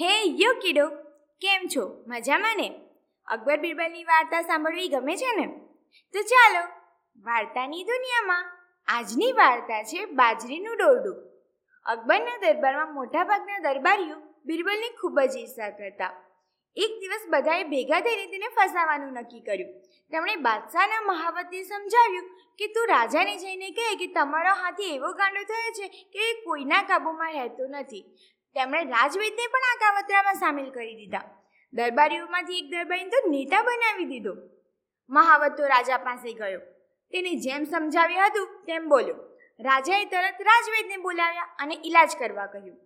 હે યો કીડો, કેમ છો? મજામાં ને? અકબર બિરબલની વાર્તા સાંભળવી ગમે છે ને? તો ચાલો, વાર્તાની દુનિયામાં આજની વાર્તા છે બાજરીનું દોરડું અકબરના દરબારમાં મોટાભાગના દરબારીઓ બિરબલની ખૂબ જ ઈર્ષા કરતા. એક દિવસ બધાએ ભેગા થઈને તેને ફસાવાનું નક્કી કર્યું. તેમણે બાદશાહના મહાવતને સમજાવ્યું કે તું રાજાને જઈને કહે કે તમારો હાથી એવો ગાંડો થયો છે કે એ કોઈના કાબૂમાં રહેતો નથી. તેમણે રાજવેદને પણ આ કાવતરામાં સામેલ કરી દીધા. દરબારીઓમાંથી એક દરબારીને તો નેતા બનાવી દીધો. મહાવત તો રાજા પાસે ગયો. તેને જેમ સમજાવ્યું હતું, તેમ બોલ્યો. રાજાએ તરત રાજવેદને બોલાવ્યા અને ઈલાજ કરવા કહ્યું.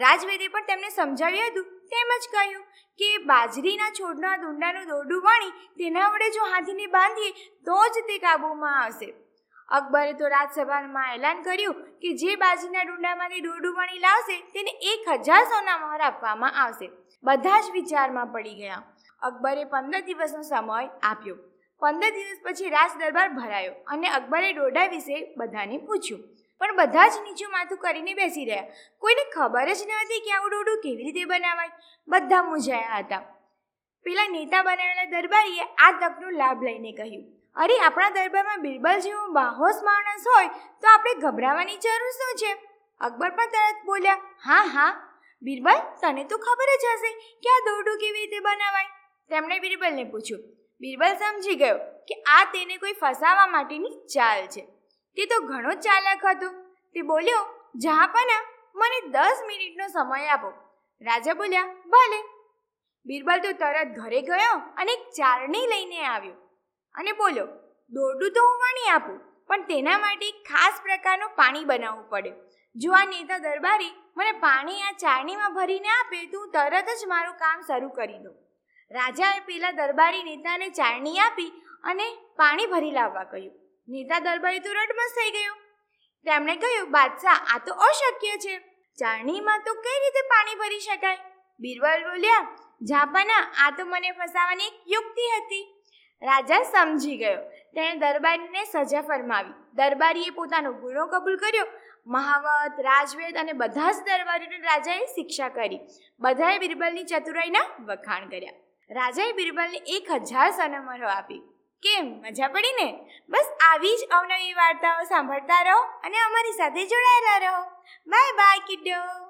રાજવેદે પણ તેમને સમજાવ્યું હતું, તેમ જ કહ્યું કે બાજરીના છોડના દુંડાનું દોરડું વાણી તેના વડે જો હાથીને બાંધીએ, તો જ તે કાબૂમાં આવશે. અકબરે તો રાજસભામાં એલાન કર્યું કે જે બાજીના ડુંડામાંથી દોરડું પાણી લાવશે, તેને એક હજાર સોના મહોર આપવામાં આવશે. બધા જ વિચારમાં પડી ગયા. અકબરે પંદર દિવસનો સમય આપ્યો. પંદર દિવસ પછી રાજ દરબાર ભરાયો અને અકબરે દોરડા વિશે બધાને પૂછ્યું. પણ બધા જ નીચું માથું કરીને બેસી રહ્યા. કોઈને ખબર જ ન હતી કે આવું દોરડું કેવી રીતે બનાવાય. બધા મૂંઝાયા હતા. પેલા નેતા બનાવેલા દરબારીએ આ તકનો લાભ લઈને કહ્યું. અરે, આપણા દરબારમાં બિરબલ જેવો બાહોશ માણસ હોય તો આપણે ગભરાવાની જરૂર શું છે? અકબર પણ તરત બોલ્યા, હા હા. બિરબલ, તને તો ખબર જ હશે કે આ દોરડું કેવી રીતે બનાવાય. તેમણે બિરબલને પૂછ્યું, બિરબલ સમજી ગયો કે આ તેને કોઈ ફસાવા માટેની ચાલ છે. તે તો ઘણો ચાલાક હતો. તે બોલ્યો જહાપના મને દસ મિનિટનો સમય આપો. રાજા બોલ્યા, ભલે. બિરબલ તો તરત ઘરે ગયો અને એક ચારણી લઈને આવ્યો. અને બોલો, દોરડું તો હું વણી આપું, પણ તેના માટે ખાસ પ્રકારનું પાણી બનાવવું પડે. જો આ નેતા દરબારી મને પાણી આ ચારણીમાં ભરીને આપે, તો હું તરત જ મારું કામ શરૂ કરી દઉં. રાજાએ પેલા દરબારી નેતાને ચારણી આપી અને પાણી ભરી લાવવા કહ્યું. નેતા દરબારી તો રડમસ થઈ ગયો. તેમણે કહ્યું, બાદશાહ, આ તો અશક્ય છે. ચારણીમાં તો કઈ રીતે પાણી ભરી શકાય? બિરબલ બોલ્યા, જાપાના, આ તો મને ફસાવાની એક યુક્તિ હતી. રાજા સમજી ગયો. તેણે દરબારીને સજા ફરમાવી. દરબારીએ પોતાનો ગુનો કબૂલ કર્યો. મહાવત, રાજવેદ અને બધા જ દરબારીઓને રાજાએ શિક્ષા કરી. બધાએ બિરબલની ચતુરાઈના વખાણ કર્યા. રાજાએ બિરબલને એક હજાર સનમરો આપી. કેમ? મજા પડી ને? બસ આવી જ અવનવી વાર્તાઓ સાંભળતા રહો અને અમારી સાથે જોડાયેલા રહો. Bye bye કિડો